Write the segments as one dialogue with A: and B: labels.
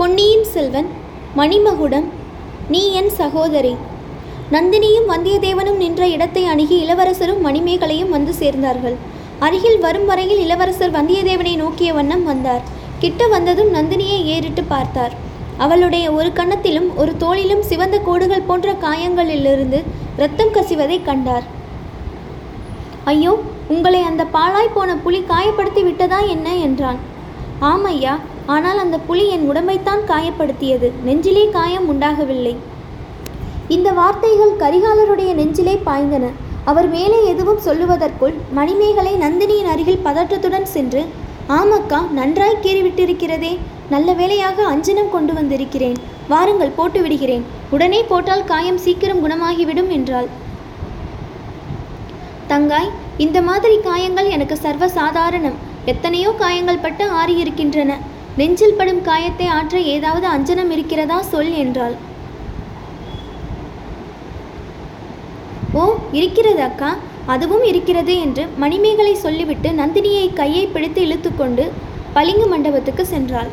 A: பொன்னியின் செல்வன் மணிமகுடம் நீ என் சகோதரி. நந்தினியும் வந்தியத்தேவனும் நின்ற இடத்தை அணுகி இளவரசரும் மணிமேகலையும் வந்து சேர்ந்தார்கள். அருகில் வரும் வரையில் இளவரசர் வந்தியத்தேவனை நோக்கிய வண்ணம் வந்தார். கிட்ட வந்ததும் நந்தினியை ஏறிட்டு பார்த்தார். அவளுடைய ஒரு கன்னத்திலும் ஒரு தோளிலும் சிவந்த கோடுகள் போன்ற காயங்களிலிருந்து இரத்தம் கசிவதை கண்டார். ஐயோ உங்களை அந்த பாழாய் போன புலி காயப்படுத்தி விட்டதா என்ன? என்றான். ஆமையா ஆனால் அந்த புலி என் உடம்பைத்தான் காயப்படுத்தியது. நெஞ்சிலே காயம் உண்டாகவில்லை. இந்த வார்த்தைகள் கரிகாலருடைய நெஞ்சிலே பாய்ந்தன. அவர் மேலே எதுவும் சொல்லுவதற்குள் மணிமேகலை நந்தினியின் அருகில் பதற்றத்துடன் சென்று ஆமக்கா நன்றாய் கீறிவிட்டிருக்கிறதே. நல்ல வேளையாக அஞ்சனம் கொண்டு வந்திருக்கிறேன். வாருங்கள் போட்டு விடுகிறேன். உடனே போட்டால் காயம் சீக்கிரம் குணமாகிவிடும் என்றாள். தங்காய் இந்த மாதிரி காயங்கள் எனக்கு சர்வ சாதாரணம். எத்தனையோ காயங்கள் பட்டு ஆறியிருக்கின்றன. நெஞ்சில் படும் காயத்தை ஆற்ற ஏதாவது அஞ்சனம் இருக்கிறதா சொல் என்றாள். ஓ இருக்கிறது அக்கா. அதுவும் இருக்கிறது என்று மணிமேகலை சொல்லிவிட்டு நந்தினியை கையை பிடித்து இழுத்துக்கொண்டு பளிங்கு மண்டபத்துக்கு சென்றாள்.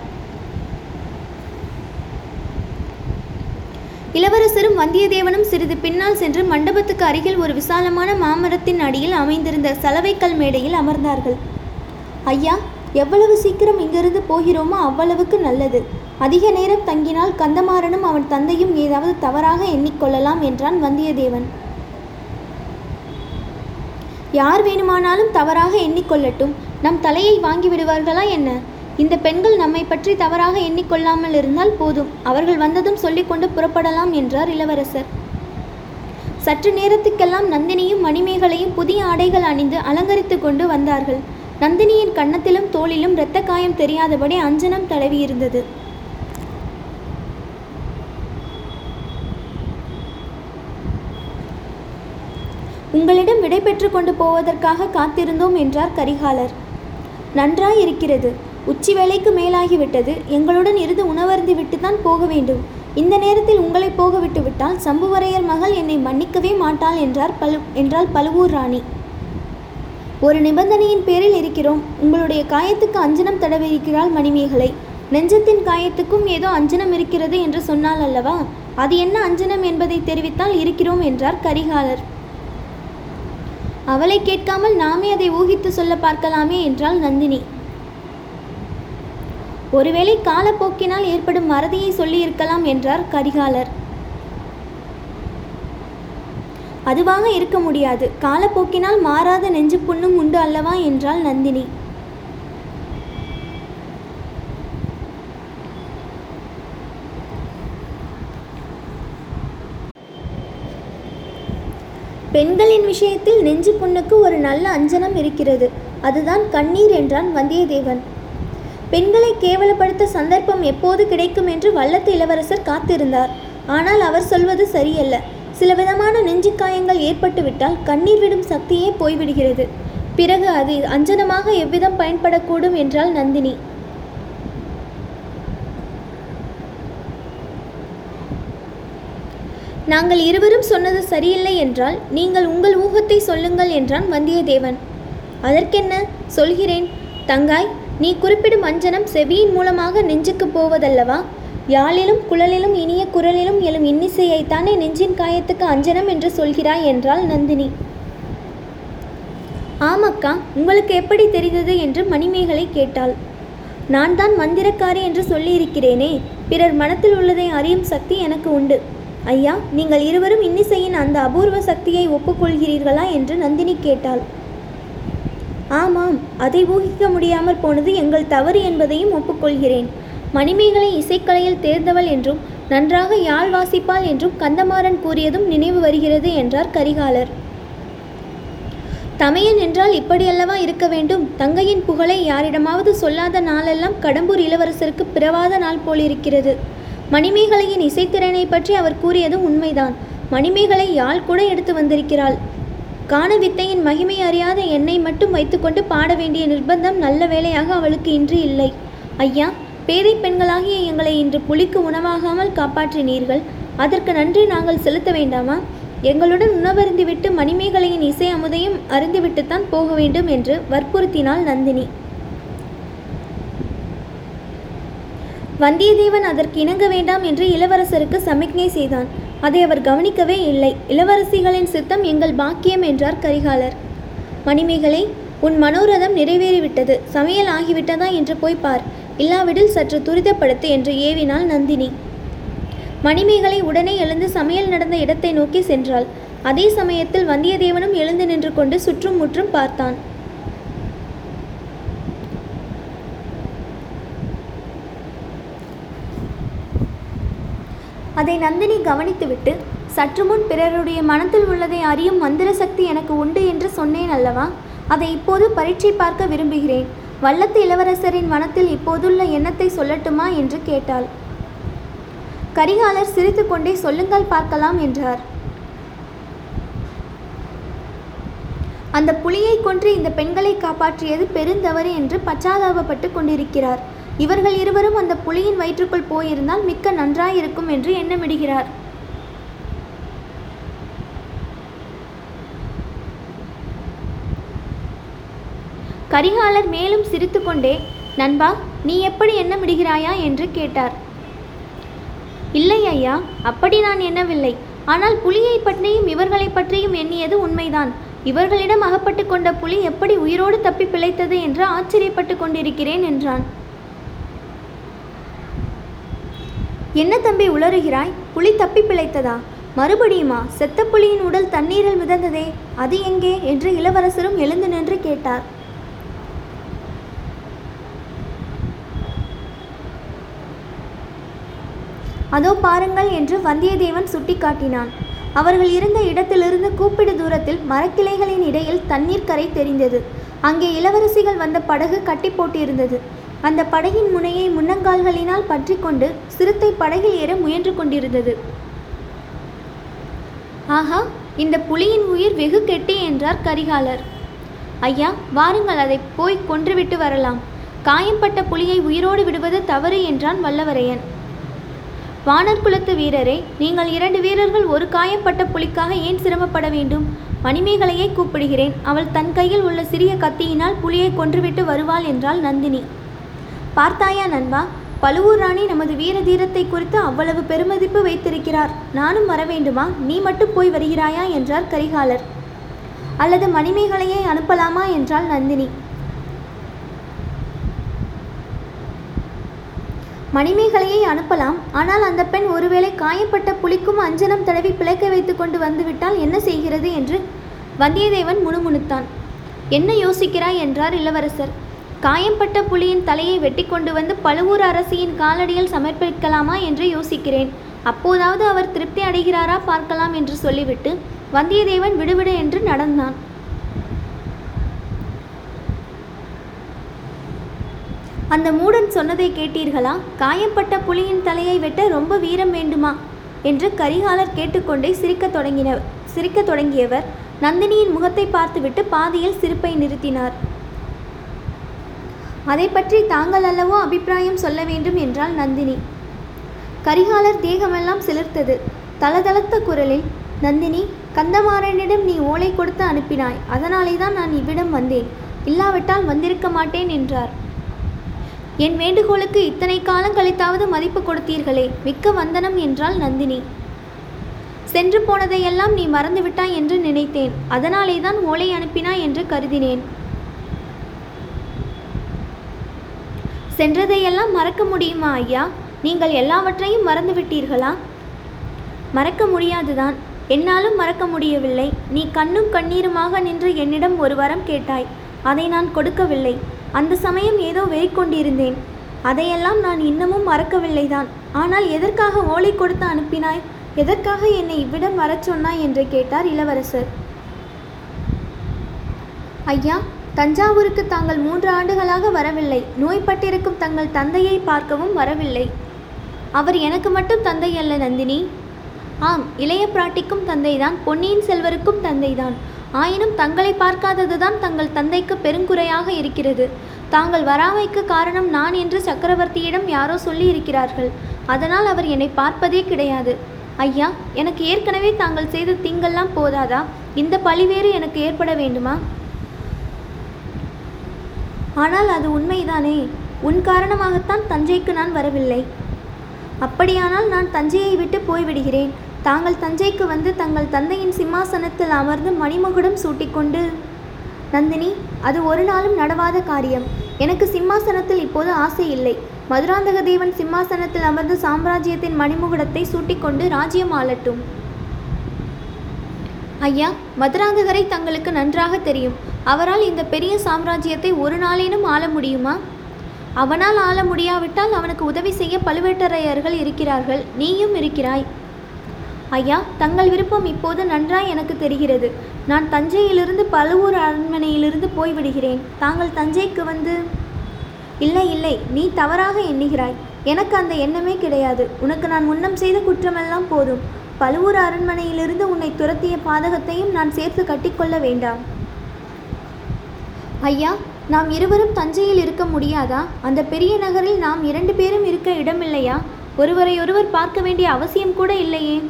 A: இளவரசரும் வந்தியத்தேவனும் சிறிது பின்னால் சென்று மண்டபத்துக்கு அருகில் ஒரு விசாலமான மாமரத்தின் அடியில் அமைந்திருந்த சலவைக்கல் மேடையில் அமர்ந்தார்கள். ஐயா எவ்வளவு சீக்கிரம் இங்கிருந்து போகிறோமோ அவ்வளவுக்கு நல்லது. அதிக நேரம் தங்கினால் கந்தமாறனும் அவன் தந்தையும் ஏதாவது தவறாக எண்ணிக்கொள்ளலாம் என்றான் வந்தியத்தேவன். யார் வேணுமானாலும் தவறாக எண்ணிக்கொள்ளட்டும். நம் தலையை வாங்கி விடுவார்களா என்ன? இந்த பெண்கள் நம்மை பற்றி தவறாக எண்ணிக்கொள்ளாமல் இருந்தால் போதும். அவர்கள் வந்ததும் சொல்லிக்கொண்டு புறப்படலாம் என்றார் இளவரசர். சற்று நேரத்துக்கெல்லாம் நந்தினியும் மணிமேகலையும் புதிய ஆடைகள் அணிந்து அலங்கரித்து கொண்டு வந்தார்கள். நந்தினியின் கன்னத்திலும் தோளிலும் இரத்த காயம் தெரியாதபடி அஞ்சனம் தடவியிருந்தது. உங்களிடம் விடை பெற்று கொண்டு போவதற்காக காத்திருந்தோம் என்றார் கரிகாலர். நன்றாய் இருக்கிறது உச்சி வேலைக்கு மேலாகிவிட்டது. எங்களுடன் இருந்து விட்டு தான் போக வேண்டும். இந்த நேரத்தில் உங்களை போக விட்டு விட்டால் சம்புவரையர் மகள் என்னை மன்னிக்கவே மாட்டாள் என்றார் பழு என்றாள் பழுவூர் ராணி. ஒரு நிபந்தனையின் பேரில் இருக்கிறோம். உங்களுடைய காயத்துக்கு அஞ்சனம் தடவிருக்கிறாள் மணிமேகலை. நெஞ்சத்தின் காயத்துக்கும் ஏதோ அஞ்சனம் இருக்கிறது என்று சொன்னால் அல்லவா? அது என்ன அஞ்சனம் என்பதை தெரிவித்தால் இருக்கிறோம் என்றார் கரிகாலர். அவளை கேட்காமல் நாமே அதை ஊகித்து சொல்ல பார்க்கலாமே என்றாள் நந்தினி. ஒருவேளை காலப்போக்கினால் ஏற்படும் மறதியை சொல்லியிருக்கலாம் என்றார் கரிகாலர். அதுவாக இருக்க முடியாது. காலப்போக்கினால் மாறாத நெஞ்சு புண்ணும் உண்டு அல்லவா என்றாள் நந்தினி. பெண்களின் விஷயத்தில் நெஞ்சு புண்ணுக்கு ஒரு நல்ல அஞ்சனம் இருக்கிறது. அதுதான் கண்ணீர் என்றான் வந்தியத்தேவன். பெண்களை கேவலப்படுத்த சந்தர்ப்பம் எப்போது கிடைக்கும் என்று வல்லத்து இளவரசர் காத்திருந்தார். ஆனால் அவர் சொல்வது சரியல்ல. சில விதமான நெஞ்சு காயங்கள் ஏற்பட்டுவிட்டால் கண்ணீர் விடும் சக்தியே போய்விடுகிறது. பிறகு அது அஞ்சனமாக எவ்விதம் பயன்படக்கூடும் என்றால் நந்தினி. நாங்கள் இருவரும் சொன்னது சரியில்லை என்றால் நீங்கள் உங்கள் ஊகத்தை சொல்லுங்கள் என்றான் வந்தியத்தேவன். அதற்கென்ன? சொல்கிறேன். தங்காய் நீ குறிப்பிடும் அஞ்சனம் செவியின் மூலமாக நெஞ்சுக்கு போவதல்லவா? யாழிலும் குழலிலும் இனிய குரலிலும் எழும் இன்னிசையைத்தானே நெஞ்சின் காயத்துக்கு அஞ்சனம் என்று சொல்கிறாய் என்றாள் நந்தினி. ஆமக்கா உங்களுக்கு எப்படி தெரிந்தது என்று மணிமேகலை கேட்டாள். நான் தான் மந்திரக்காரி என்று சொல்லியிருக்கிறேனே பிறர் மனத்தில் உள்ளதை அறியும் சக்தி எனக்கு உண்டு. ஐயா நீங்கள் இருவரும் இன்னிசையின் அந்த அபூர்வ சக்தியை ஒப்புக்கொள்கிறீர்களா என்று நந்தினி கேட்டாள். ஆமாம் அதை ஊகிக்க முடியாமல் போனது எங்கள் தவறு என்பதையும் ஒப்புக்கொள்கிறேன். மணிமேகலை இசைக்கலையில் தேர்ந்தவள் என்றும் நன்றாக யாழ் வாசிப்பாள் என்றும் கந்தமாறன் கூறியதும் நினைவு வருகிறது என்றார் கரிகாலர். தமையன் என்றால் இப்படியல்லவா இருக்க வேண்டும்? தங்கையின் புகழை யாரிடமாவது சொல்லாத நாளெல்லாம் கடம்பூர் இளவரசருக்கு பிறவாத நாள் போலிருக்கிறது. மணிமேகலையின் இசைத்திறனை பற்றி அவர் கூறியதும் உண்மைதான். மணிமேகலை யாழ் கூட எடுத்து வந்திருக்கிறாள். காண வித்தையின் மகிமை அறியாத என்னை மட்டும் வைத்துக்கொண்டு பாட வேண்டிய நிர்பந்தம் நல்ல வேளையாக அவளுக்கு இன்று இல்லை. ஐயா பேதை பெண்களாகிய எங்களை இன்று புலிக்கு உணவாகாமல் காப்பாற்றினீர்கள். அதற்கு நன்றி நாங்கள் செலுத்த வேண்டாமா? எங்களுடன் உணவருந்திவிட்டு மணிமேகலையின் இசை அமுதையும் அருந்திவிட்டுத்தான் போக வேண்டும் என்று வற்புறுத்தினாள் நந்தினி. வந்தியத்தேவன் அதற்கு இணங்க வேண்டாம் என்று இளவரசருக்கு சமிக்ஞை செய்தான். அதை அவர் கவனிக்கவே இல்லை. இளவரசிகளின் சித்தம் எங்கள் பாக்கியம் என்றார் கரிகாலர். மணிமேகலை உன் மனோரதம் நிறைவேறிவிட்டது. சமையல் ஆகிவிட்டதா? என்று போய் பார். இல்லாவிடில் சற்று துரிதப்படுத்து என்று ஏவினாள் நந்தினி. மணிமேகலை உடனே எழுந்து சமையல் நடந்த இடத்தை நோக்கி சென்றாள். அதே சமயத்தில் வந்தியத்தேவனும் எழுந்து நின்று கொண்டு சுற்றும் முற்றும் பார்த்தான். அதை நந்தினி கவனித்துவிட்டு சற்று முன் பிறருடைய மனத்தில் உள்ளதை அறியும் மந்திர சக்தி எனக்கு உண்டு என்று சொன்னேன் அல்லவா? அதை இப்போது பரீட்சை பார்க்க விரும்புகிறேன். வல்லத்து இளவரசரின் மனத்தில் இப்போதுள்ள எண்ணத்தை சொல்லட்டுமா என்று கேட்டாள். கரிகாலர் சிரித்துக்கொண்டே சொல்லுங்கள் பார்க்கலாம் என்றார். அந்த புலியை கொன்று இந்த பெண்களை காப்பாற்றியது பெருந்தவறு என்று பச்சாதாபப்பட்டு கொண்டிருக்கிறார். இவர்கள் இருவரும் அந்த புலியின் வயிற்றுக்குள் போயிருந்தால் மிக்க நன்றாயிருக்கும் என்று எண்ணமிடுகிறார். கரிகாலர் மேலும் சிரித்துக்கொண்டே நண்பா நீ எப்படி எண்ணமிடுகிறாயா? என்று கேட்டார். இல்லை ஐயா அப்படி நான் எண்ணவில்லை. ஆனால் புலியை பற்றியும் இவர்களை பற்றியும் எண்ணியது உண்மைதான். இவர்களிடம் அகப்பட்டு கொண்ட புலி எப்படி உயிரோடு தப்பி பிழைத்தது என்று ஆச்சரியப்பட்டு கொண்டிருக்கிறேன் என்றான். என்ன தம்பி உளறுகிறாய்? புலி தப்பி பிழைத்ததா? மறுபடியுமா? செத்த புலியின் உடல் தண்ணீரில் மிதந்ததே அது எங்கே? என்று இளவரசரும் எழுந்து நின்று கேட்டார். அதோ பாருங்கள் என்று வந்தியத்தேவன் சுட்டிக்காட்டினான். அவர்கள் இருந்த இடத்திலிருந்து கூப்பிடு தூரத்தில் மரக்கிளைகளின் இடையில் தண்ணீர் கரை தெரிந்தது. அங்கே இளவரசிகள் வந்த படகு கட்டி போட்டிருந்தது. அந்த படகின் முனையை முன்னங்கால்களினால் பற்றி கொண்டு சிறுத்தை படகில் ஏற முயன்று கொண்டிருந்தது. ஆஹா இந்த புலியின் உயிர் வெகு கெட்டி என்றார் கரிகாலர். ஐயா வாருங்கள் அதை போய் கொன்றுவிட்டு வரலாம். காயம்பட்ட புலியை உயிரோடு விடுவது தவறு என்றான் வல்லவரையன். வானர் குலத்து வீரரே நீங்கள் இரண்டு வீரர்கள் ஒரு காயப்பட்ட புலிக்காக ஏன் சிரமப்பட வேண்டும்? மணிமேகலையை கூப்பிடுகிறேன். அவள் தன் கையில் உள்ள சிறிய கத்தியினால் புலியை கொன்றுவிட்டு வருவாள் என்றாள் நந்தினி. பார்த்தாயா நண்பா பழுவூர் ராணி நமது வீர தீரத்தை குறித்து அவ்வளவு பெருமதிப்பு வைத்திருக்கிறார். நானும் வர வேண்டுமா? நீ மட்டும் போய் வருகிறாயா? என்றார் கரிகாலர். அல்லது மணிமேகலையை அனுப்பலாமா? என்றாள் நந்தினி. மணிமேகலையை அனுப்பலாம். ஆனால் அந்த பெண் ஒருவேளை காயப்பட்ட புலிக்கும் அஞ்சனம் தடவி பிழைக்க வைத்து கொண்டு வந்துவிட்டால் என்ன செய்கிறது என்று வந்தியத்தேவன் முணுமுணுத்தான். என்ன யோசிக்கிறாய்? என்றார் இளவரசர். காயம்பட்ட புலியின் தலையை வெட்டி கொண்டு வந்து பழுவூர் அரசியின் காலடியில் சமர்ப்பிக்கலாமா? என்று யோசிக்கிறேன். அப்போதாவது அவர் திருப்தி அடைகிறாரா பார்க்கலாம் என்று சொல்லிவிட்டு வந்தியத்தேவன் விடுவிடு என்று நடந்தான். அந்த மூடன் சொன்னதை கேட்டீர்களா? காயம்பட்ட புலியின் தலையை வெட்ட ரொம்ப வீரம் வேண்டுமா? என்று கரிகாலர் கேட்டுக்கொண்டே சிரிக்கத் தொடங்கின சிரிக்கத் தொடங்கியவர் நந்தினியின் முகத்தை பார்த்துவிட்டு பாதியில் சிரிப்பை நிறுத்தினார். அதை பற்றி தாங்கள் அல்லவோ அபிப்பிராயம் சொல்ல வேண்டும் என்றாள் நந்தினி. கரிகாலர் தேகமெல்லாம் சிலிர்த்தது. தளதளத்த குரலில் நந்தினி கந்தமாறனிடம் நீ ஓலை கொடுத்து அனுப்பினாய். அதனாலே தான் நான் இவ்விடம் வந்தேன். இல்லாவிட்டால் வந்திருக்க மாட்டேன் என்றார். என் வேண்டுகோளுக்கு இத்தனை காலம் கழித்தாவது மதிப்பு கொடுத்தீர்களே மிக்க வந்தனம் என்றாள் நந்தினி. சென்று போனதையெல்லாம் நீ மறந்துவிட்டாய் என்று நினைத்தேன் அதனாலே தான் ஓலை அனுப்பினாய் என்று கருதினேன். சென்றதையெல்லாம் மறக்க முடியுமா ஐயா? நீங்கள் எல்லாவற்றையும் மறந்துவிட்டீர்களா? மறக்க முடியாதுதான் என்னாலும் மறக்க முடியவில்லை. நீ கண்ணும் கண்ணீருமாக நின்று என்னிடம் ஒரு வரம் கேட்டாய் அதை நான் கொடுக்கவில்லை. அந்த சமயம் ஏதோ வெறிக்கொண்டிருந்தேன் அதையெல்லாம் நான் இன்னமும் மறக்கவில்லைதான். ஆனால் எதற்காக ஓலை கொடுத்து அனுப்பினாய்? எதற்காக என்னை இவ்விடம் வரச் சொன்னாய்? என்று கேட்டார் இளவரசர். ஐயா தஞ்சாவூருக்கு தாங்கள் மூன்று ஆண்டுகளாக வரவில்லை. நோய்பட்டிருக்கும் தங்கள் தந்தையை பார்க்கவும் வரவில்லை. அவர் எனக்கு மட்டும் தந்தை அல்ல நந்தினி. ஆம் இளைய பிராட்டிக்கும் தந்தைதான். பொன்னியின் செல்வருக்கும் தந்தைதான். ஆயினும் தங்களை பார்க்காததுதான் தங்கள் தந்தைக்கு பெருங்குறையாக இருக்கிறது. தாங்கள் வராமைக்கு காரணம் நான் என்று சக்கரவர்த்தியிடம் யாரோ சொல்லி இருக்கிறார்கள் அதனால் அவர் என்னை பார்ப்பதே கிடையாது. ஐயா எனக்கு ஏற்கனவே தாங்கள் செய்த திங்கெல்லாம் போதாதா? இந்த பழிவேறு எனக்கு ஏற்பட வேண்டுமா? ஆனால் அது உண்மைதானே? உன் காரணமாகத்தான் தஞ்சைக்கு நான் வரவில்லை. அப்படியானால் நான் தஞ்சையை விட்டு போய்விடுகிறேன். தாங்கள் தஞ்சைக்கு வந்து தங்கள் தந்தையின் சிம்மாசனத்தில் அமர்ந்து மணிமகுடம் சூட்டிக்கொண்டு நந்தினி அது ஒரு நாளும் நடவாத காரியம். எனக்கு சிம்மாசனத்தில் இப்போது ஆசை இல்லை. மதுராந்தக தேவன் சிம்மாசனத்தில் அமர்ந்து சாம்ராஜ்யத்தின் மணிமுகுடத்தை சூட்டிக்கொண்டு ராஜ்யம் ஆளட்டும். ஐயா மதுராந்தகரை தங்களுக்கு நன்றாக தெரியும். அவரால் இந்த பெரிய சாம்ராஜ்யத்தை ஒரு நாளேனும் ஆள முடியுமா? அவனால் ஆள முடியாவிட்டால் அவனுக்கு உதவி செய்ய பழுவேட்டரையர்கள் இருக்கிறார்கள். நீயும் இருக்கிறாய். ஐயா தங்கள் விருப்பம் இப்போது நன்றாய் எனக்கு தெரிகிறது. நான் தஞ்சையிலிருந்து பழுவூர் அரண்மனையிலிருந்து போய்விடுகிறேன். தாங்கள் தஞ்சைக்கு வந்து இல்லை இல்லை நீ தவறாக எண்ணுகிறாய். எனக்கு அந்த எண்ணமே கிடையாது. உனக்கு நான் முன்னம் செய்த குற்றமெல்லாம் போதும். பழுவூர் அரண்மனையிலிருந்து உன்னை துரத்திய பாதகத்தையும் நான் சேர்த்து கட்டிக்கொள்ள வேண்டாம். ஐயா நாம் இருவரும் தஞ்சையில் இருக்க முடியாதா? அந்த பெரிய நகரில் நாம் இரண்டு பேரும் இருக்க இடமில்லையா? ஒருவரையொருவர் பார்க்க வேண்டிய அவசியம் கூட இல்லையே.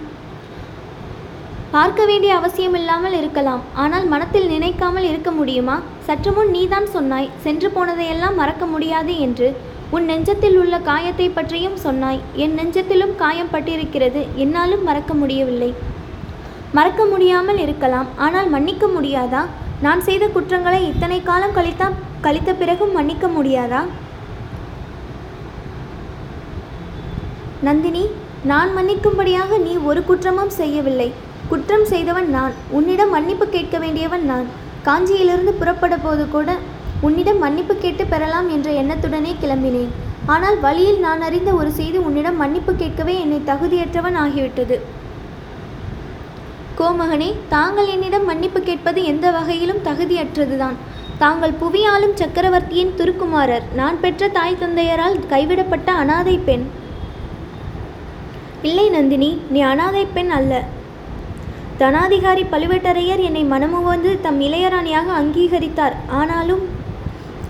A: பார்க்க வேண்டிய அவசியம் இல்லாமல் இருக்கலாம். ஆனால் மனத்தில் நினைக்காமல் இருக்க முடியுமா? சற்று முன் நீதான் சொன்னாய் சென்று போனதையெல்லாம் மறக்க முடியாது என்று. உன் நெஞ்சத்தில் உள்ள காயத்தை பற்றியும் சொன்னாய். என் நெஞ்சத்திலும் காயம் பட்டிருக்கிறது. என்னாலும் மறக்க முடியவில்லை. மறக்க முடியாமல் இருக்கலாம். ஆனால் மன்னிக்க முடியாதா? நான் செய்த குற்றங்களை இத்தனை காலம் கழித்தா கழித்த பிறகும் மன்னிக்க முடியாதா? நந்தினி நான் மன்னிக்கும்படியாக நீ ஒரு குற்றமும் செய்யவில்லை. குற்றம் செய்தவன் நான். உன்னிடம் மன்னிப்பு கேட்க வேண்டியவன் நான். காஞ்சியிலிருந்து புறப்பட போது கூட உன்னிடம் மன்னிப்பு கேட்டு பெறலாம் என்ற எண்ணத்துடனே கிளம்பினேன். ஆனால் வழியில் நான் அறிந்த ஒரு செய்தி உன்னிடம் மன்னிப்பு கேட்கவே என்னை தகுதியற்றவன் ஆகிவிட்டது. கோமகனே தாங்கள் என்னிடம் மன்னிப்பு கேட்பது எந்த வகையிலும் தகுதியற்றதுதான். தாங்கள் புவியாலும் சக்கரவர்த்தியின் திருக்குமாரர். நான் பெற்ற தாய் தந்தையரால் கைவிடப்பட்ட அனாதை பெண். இல்லை நந்தினி நீ அனாதை பெண் அல்ல. தனாதிகாரி பழுவேட்டரையர் என்னை மனமுவந்து தம் இளையராணியாக அங்கீகரித்தார். ஆனாலும்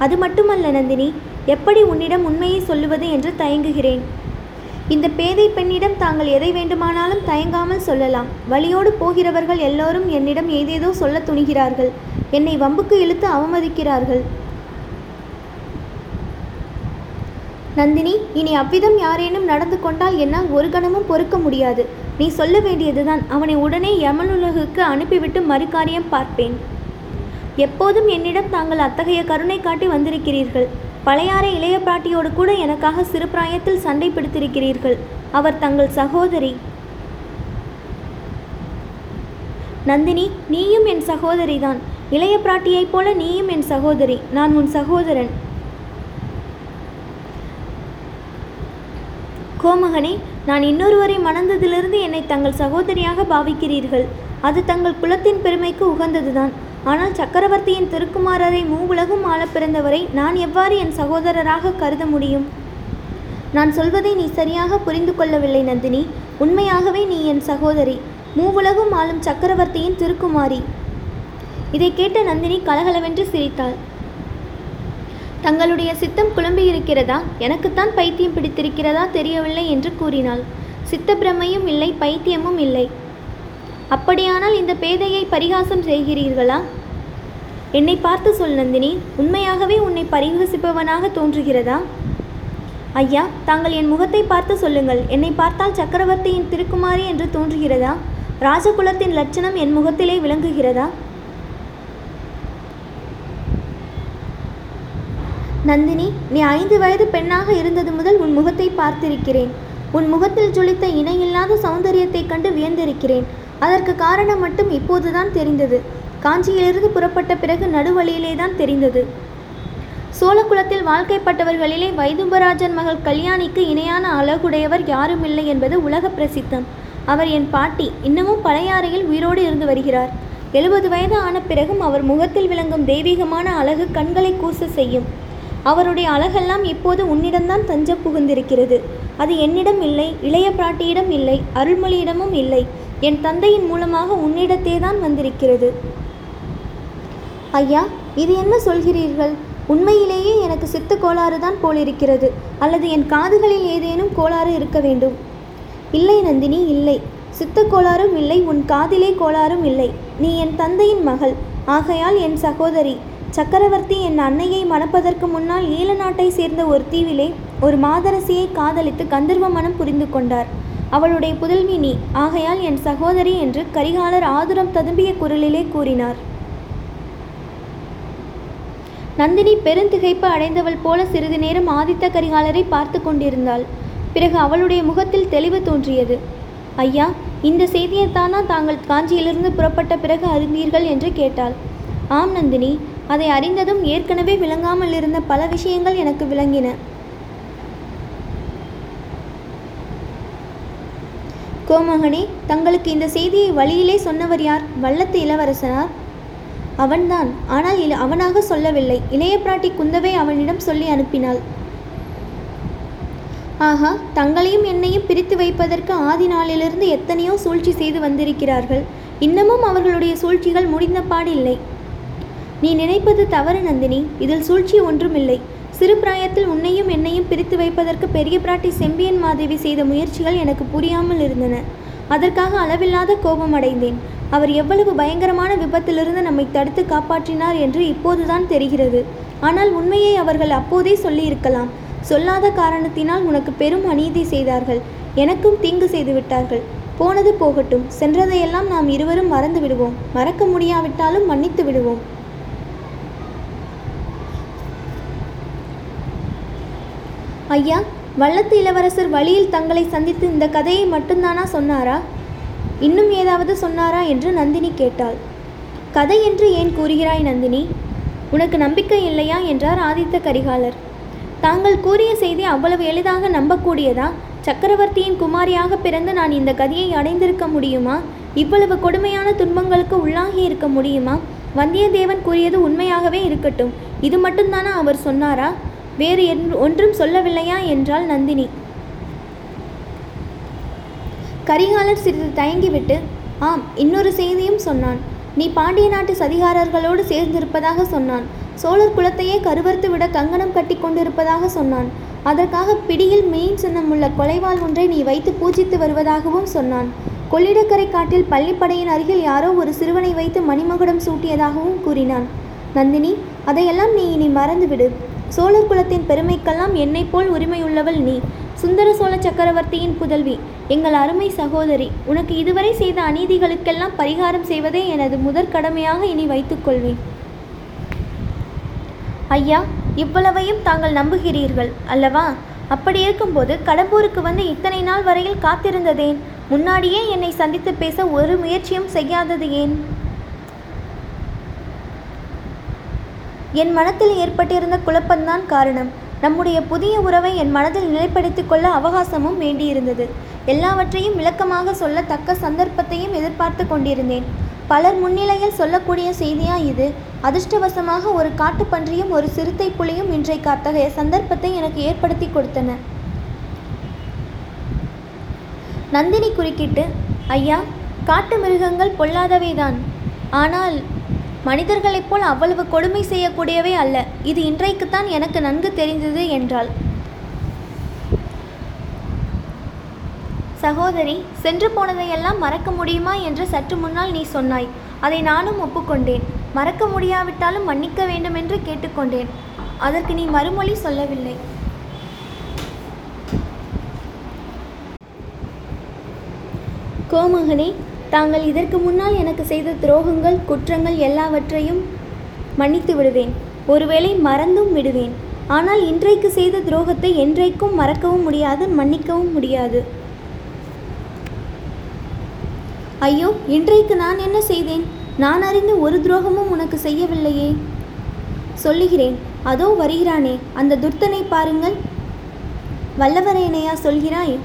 A: அது மட்டுமல்ல நந்தினி எப்படி உன்னிடம் உண்மையை சொல்லுவது என்று தயங்குகிறேன். இந்த பேதை பெண்ணிடம் தாங்கள் எதை வேண்டுமானாலும் தயங்காமல் சொல்லலாம். வழியோடு போகிறவர்கள் எல்லோரும் என்னிடம் ஏதேதோ சொல்ல துணிகிறார்கள். என்னை வம்புக்கு இழுத்து அவமதிக்கிறார்கள். நந்தினி இனி அவ்விதம் யாரேனும் நடந்து கொண்டால் என்னால் ஒரு கணமும் பொறுக்க முடியாது. நீ சொல்ல வேண்டியதுதான். அவனை உடனே யமனுலகுக்கு அனுப்பிவிட்டு மறுகாரியம் பார்ப்பேன். எப்போதும் என்னிடம் தாங்கள் அத்தகைய கருணை காட்டி வந்திருக்கிறீர்கள். பழையாறை இளைய பிராட்டியோடு கூட எனக்காக சிறு பிராயத்தில் சண்டை பிடித்திருக்கிறீர்கள். அவர் தங்கள் சகோதரி. நந்தினி நீயும் என் சகோதரிதான். இளைய பிராட்டியைப் போல நீயும் என் சகோதரி. நான் உன் சகோதரன். கோமகனே நான் இன்னொருவரை மணந்ததிலிருந்து என்னை தங்கள் சகோதரியாக பாவிக்கிறீர்கள். அது தங்கள் குலத்தின் பெருமைக்கு உகந்ததுதான். ஆனால் சக்கரவர்த்தியின் திருக்குமாரரை மூவுலகும் ஆள பிறந்தவரை நான் எவ்வாறு என் சகோதரராக கருத முடியும்? நான் சொல்வதை நீ சரியாக புரிந்து கொள்ளவில்லை நந்தினி. உண்மையாகவே நீ என் சகோதரி. மூவுலகும் ஆளும் சக்கரவர்த்தியின் திருக்குமாரி. இதை கேட்ட நந்தினி கலகலவென்று சிரித்தாள். தங்களுடைய சித்தம் குழம்பியிருக்கிறதா? எனக்குத்தான் பைத்தியம் பிடித்திருக்கிறதா தெரியவில்லை என்று கூறினாள். சித்த பிரமையும் இல்லை பைத்தியமும் இல்லை. அப்படியானால் இந்த பேதையை பரிகாசம் செய்கிறீர்களா? என்னை பார்த்து சொல் நந்தினி. உண்மையாகவே உன்னை பரிகசிப்பவனாக தோன்றுகிறதா? ஐயா தாங்கள் என் முகத்தை பார்த்து சொல்லுங்கள். என்னை பார்த்தால் சக்கரவர்த்தியின் திருக்குமாரி என்று தோன்றுகிறதா? ராஜகுலத்தின் லட்சணம் என் முகத்திலே விளங்குகிறதா? நந்தினி நீ ஐந்து வயது பெண்ணாக இருந்தது முதல் உன் முகத்தை பார்த்திருக்கிறேன். உன் முகத்தில் ஜொலித்த இணையில்லாத சௌந்தரியத்தைக் கண்டு வியந்திருக்கிறேன். அதற்கு காரணம் மட்டும் இப்போதுதான் தெரிந்தது. காஞ்சியிலிருந்து புறப்பட்ட பிறகு நடுவழியிலே தான் தெரிந்தது. சோழகுலத்தில் வாழ்க்கைப்பட்டவர்களிலே வைதும்பராஜன் மகள் கல்யாணிக்கு இணையான அழகுடையவர் யாருமில்லை என்பது உலக பிரசித்தம். அவர் என் பாட்டி இன்னமும் பழையாறையில் உயிரோடு இருந்து வருகிறார். எழுபது வயது ஆன பிறகும் அவர் முகத்தில் விளங்கும் தெய்வீகமான அழகு கண்களை கூச செய்யும். அவருடைய அழகெல்லாம் இப்போது உன்னிடம்தான் தஞ்சம் புகுந்திருக்கிறது. அது என்னிடம் இல்லை இளைய பிராட்டியிடம் இல்லை அருள்மொழியிடமும் இல்லை. என் தந்தையின் மூலமாக உன்னிடத்தே தான் வந்திருக்கிறது. ஐயா இது என்ன சொல்கிறீர்கள்? உண்மையிலேயே எனக்கு சித்து கோளாறு தான் போலிருக்கிறது. அல்லது என் காதுகளில் ஏதேனும் கோளாறு இருக்க வேண்டும்? இல்லை நந்தினி இல்லை. சித்த கோளாறும் இல்லை உன் காதிலே கோளாறும் இல்லை. நீ என் தந்தையின் மகள். ஆகையால் என் சகோதரி சக்கரவர்த்தி என் அன்னையை மணப்பதற்கு முன்னால் ஈழ நாட்டை சேர்ந்த ஒரு தீவிலே ஒரு மாதரசியை காதலித்து கந்தர்வ மனம் புரிந்து கொண்டார். அவளுடைய புதல்வி நீ ஆகையால் என் சகோதரி என்று கரிகாலர் ஆதுரம் ததும்பிய குரலிலே கூறினார். நந்தினி பெருந்திகைப்பு அடைந்தவள் போல சிறிது நேரம் ஆதித்த கரிகாலரை பார்த்து கொண்டிருந்தாள். பிறகு அவளுடைய முகத்தில் தெளிவு தோன்றியது. ஐயா இந்த செய்தியைத்தானா தாங்கள் காஞ்சியிலிருந்து புறப்பட்ட பிறகு அறிந்தீர்கள்? என்று கேட்டாள். ஆம் நந்தினி. அதை அறிந்ததும் ஏற்கனவே விளங்காமல் இருந்த பல விஷயங்கள் எனக்கு விளங்கின. கோமகனே தங்களுக்கு இந்த செய்தியை வழியிலே சொன்னவர் யார்? வல்லத்து இளவரசனார்? அவன்தான். ஆனால் இல அவனாக சொல்லவில்லை. இளைய பிராட்டி குந்தவை அவனிடம் சொல்லி அனுப்பினாள். ஆஹா தங்களையும் என்னையும் பிரித்து வைப்பதற்கு ஆதி நாளிலிருந்து எத்தனையோ சூழ்ச்சி செய்து வந்திருக்கிறார்கள். இன்னமும் அவர்களுடைய சூழ்ச்சிகள் முடிந்த பாடில்லை நீ நினைப்பது தவறு நந்தினி. இதில் சூழ்ச்சி ஒன்றுமில்லை. சிறு பிராயத்தில் உன்னையும் என்னையும் பிரித்து வைப்பதற்கு பெரிய பிராட்டி செம்பியன் மாதேவி செய்த முயற்சிகள் எனக்கு புரியாமல் இருந்தன. அதற்காக அளவில்லாத கோபம் அடைந்தேன். அவர் எவ்வளவு பயங்கரமான விபத்திலிருந்து நம்மை தடுத்து காப்பாற்றினார் என்று இப்போதுதான் தெரிகிறது. ஆனால் உண்மையை அவர்கள் அப்போதே சொல்லியிருக்கலாம். சொல்லாத காரணத்தினால் உனக்கு பெரும் அநீதி செய்தார்கள். எனக்கும் தீங்கு செய்து விட்டார்கள். போனது போகட்டும். சென்றதையெல்லாம் நாம் இருவரும் மறந்து விடுவோம். மறக்க முடியாவிட்டாலும் மன்னித்து விடுவோம். ஐயா வல்லத்து இளவரசர் வழியில் தங்களை சந்தித்து இந்த கதையை மட்டும்தானா சொன்னாரா? இன்னும் ஏதாவது சொன்னாரா என்று நந்தினி கேட்டாள். கதை என்று ஏன் கூறுகிறாய் நந்தினி? உனக்கு நம்பிக்கை இல்லையா என்றார் ஆதித்த கரிகாலர். தாங்கள் கூறிய செய்தி அவ்வளவு எளிதாக நம்பக்கூடியதா? சக்கரவர்த்தியின் குமாரியாக பிறந்து நான் இந்த கதியை அடைந்திருக்க முடியுமா? இவ்வளவு கொடுமையான துன்பங்களுக்கு உள்ளாகி இருக்க முடியுமா? வந்தியத்தேவன் கூறியது உண்மையாகவே இருக்கட்டும். இது மட்டும்தானா அவர் சொன்னாரா? வேறு என்- ஒன்றும் சொல்லவில்லையா என்றாள் நந்தினி. கரிகாலர் சிறிது தயங்கிவிட்டு ஆம் இன்னொரு செய்தியும் சொன்னான். நீ பாண்டிய நாட்டு சதிகாரர்களோடு சேர்ந்திருப்பதாக சொன்னான். சோழர் குலத்தையே கருவறுத்து விட கங்கணம் கட்டி கொண்டிருப்பதாக சொன்னான். அதற்காக பிடியில் மெயின் சின்னமுள்ள கொலைவாள் ஒன்றை நீ வைத்து பூஜித்து வருவதாகவும் சொன்னான். கொள்ளிடக்கரை காட்டில் பள்ளிப்படையின் அருகில் யாரோ ஒரு சிறுவனை வைத்து மணிமகுடம் சூட்டியதாகவும் கூறினான். நந்தினி அதையெல்லாம் நீ இனி மறந்துவிடு. சோழர் குலத்தின் பெருமைக்கெல்லாம் என்னை போல் உரிமையுள்ளவள் நீ. சுந்தர சோழ சக்கரவர்த்தியின் புதல்வி எங்கள் அருமை சகோதரி உனக்கு இதுவரை செய்த அநீதிகளுக்கெல்லாம் பரிகாரம் செய்வதே எனது முதற் கடமையாக இனி வைத்துக்கொள்வேன் ஐயா இவ்வளவையும் தாங்கள் நம்புகிறீர்கள் அல்லவா? அப்படி இருக்கும்போது கடம்பூருக்கு வந்து இத்தனை நாள் வரையில் காத்திருந்ததேன்? முன்னாடியே என்னை சந்தித்து பேச ஒரு முயற்சியும் செய்யாதது ஏன்? என் மனத்தில் ஏற்பட்டிருந்த குழப்பம்தான் காரணம். நம்முடைய புதிய உறவை என் மனதில் நிலைப்படுத்திக் கொள்ள அவகாசமும் வேண்டியிருந்தது. எல்லாவற்றையும் விளக்கமாக சொல்ல தக்க சந்தர்ப்பத்தையும் எதிர்பார்த்து கொண்டிருந்தேன். பலர் முன்னிலையில் சொல்லக்கூடிய செய்தியா இது? அதிர்ஷ்டவசமாக ஒரு காட்டுப்பன்றியும் ஒரு சிறுத்தை புலியும் இன்றைக்கு அத்தகைய சந்தர்ப்பத்தை எனக்கு ஏற்படுத்தி கொடுத்தன. நந்தினி குறுக்கிட்டு ஐயா காட்டு மிருகங்கள் பொல்லாதவைதான். ஆனால் மனிதர்களைப் போல் அவ்வளவு கொடுமை செய்யக்கூடியவை அல்ல. இது இன்றைக்குத்தான் எனக்கு நன்கு தெரிந்தது என்றாள். சகோதரி சென்று போனதையெல்லாம் மறக்க முடியுமா என்று சற்று முன்னால் நீ சொன்னாய். அதை நானும் ஒப்புக்கொண்டேன். மறக்க முடியாவிட்டாலும் மன்னிக்க வேண்டும் என்று கேட்டுக்கொண்டேன். அதற்கு நீ மறுமொழி சொல்லவில்லை. கோமகனே தாங்கள் இதற்கு முன்னால் எனக்கு செய்த துரோகங்கள் குற்றங்கள் எல்லாவற்றையும் மன்னித்து விடுவேன். ஒருவேளை மறந்தும் விடுவேன். ஆனால் இன்றைக்கு செய்த துரோகத்தை என்றைக்கும் மறக்கவும் முடியாது மன்னிக்கவும் முடியாது. ஐயோ இன்றைக்கு நான் என்ன செய்தேன்? நான் அறிந்து ஒரு துரோகமும் உனக்கு செய்யவில்லையே. சொல்லுகிறேன். அதோ வருகிறானே. அந்த துர்த்தனை பாருங்கள். வல்லவரையனையா சொல்கிறாய்?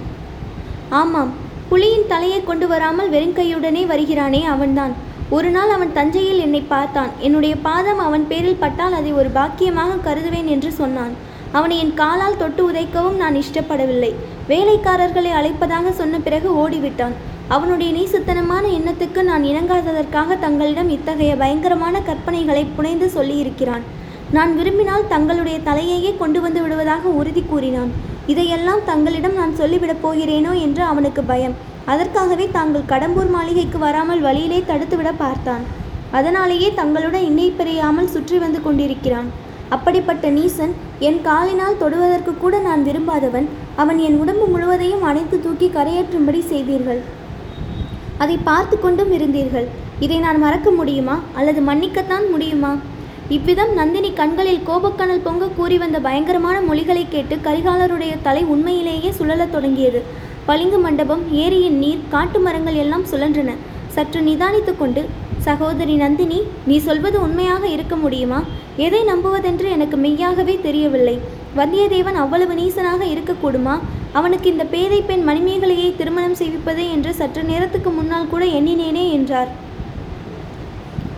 A: ஆமாம். புலியின் தலையை கொண்டு வராமல் வெறுங்கையுடனே வருகிறானே அவன்தான். ஒரு நாள் அவன் தஞ்சையில் என்னை பார்த்தான். என்னுடைய பாதம் அவன் பேரில் பட்டால் அதை ஒரு பாக்கியமாக கருதுவேன் என்று சொன்னான். அவனை என் காலால் தொட்டு உதைக்கவும் நான் இஷ்டப்படவில்லை. வேலைக்காரர்களை அழைப்பதாக சொன்ன பிறகு ஓடிவிட்டான். அவனுடைய நீசுத்தனமான எண்ணத்துக்கு நான் இணங்காததற்காக தங்களிடம் இத்தகைய பயங்கரமான கற்பனைகளை புனைந்து சொல்லியிருக்கிறான். நான் விரும்பினால் தங்களுடைய தலையையே கொண்டு வந்து விடுவதாக உறுதி கூறினான். இதையெல்லாம் தங்களிடம் நான் சொல்லிவிடப் போகிறேனோ என்று அவனுக்கு பயம். அதற்காகவே தாங்கள் கடம்பூர் மாளிகைக்கு வராமல் வழியிலே தடுத்துவிட பார்த்தான். அதனாலேயே தங்களுடன் இணை சுற்றி வந்து கொண்டிருக்கிறான். அப்படிப்பட்ட நீசன் என் காலினால் தொடுவதற்கு கூட நான் விரும்பாதவன். அவன் என் உடம்பு முழுவதையும் அணைத்து தூக்கி கரையேற்றும்படி செய்தீர்கள். அதை பார்த்து கொண்டும் இருந்தீர்கள். இதை நான் மறக்க முடியுமா? அல்லது மன்னிக்கத்தான் முடியுமா? இவ்விதம் நந்தினி கண்களில் கோபக்கனல் பொங்க கூறி வந்த பயங்கரமான மொழிகளை கேட்டு கரிகாலருடைய தலை உண்மையிலேயே சுழலத் தொடங்கியது. பளிங்கு மண்டபம் ஏரியின் நீர் காட்டு மரங்கள் எல்லாம் சுழன்றன. சற்று நிதானித்து கொண்டு சகோதரி நந்தினி நீ சொல்வது உண்மையாக இருக்க முடியுமா? எதை நம்புவதென்று எனக்கு மெய்யாகவே தெரியவில்லை. வந்தியத்தேவன் அவ்வளவு நீசனாக இருக்கக்கூடுமா? அவனுக்கு இந்த பேதை பெண் மணிமேகலையை திருமணம் செய்விப்பதே என்று சற்று நேரத்துக்கு முன்னால் கூட எண்ணினேனே என்றார்.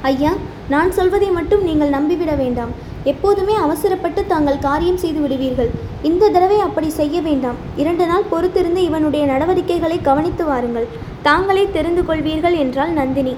A: ஐயா நான் சொல்வதை மட்டும் நீங்கள் நம்பிவிட வேண்டாம். எப்போதுமே அவசரப்பட்டு தாங்கள் காரியம் செய்து விடுவீர்கள். இந்த தடவை அப்படி செய்ய வேண்டாம். இரண்டு நாள் பொறுத்திருந்து இவனுடைய நடவடிக்கைகளை கவனித்து வாருங்கள். தாங்களே தெரிந்து கொள்வீர்கள் என்றாள் நந்தினி.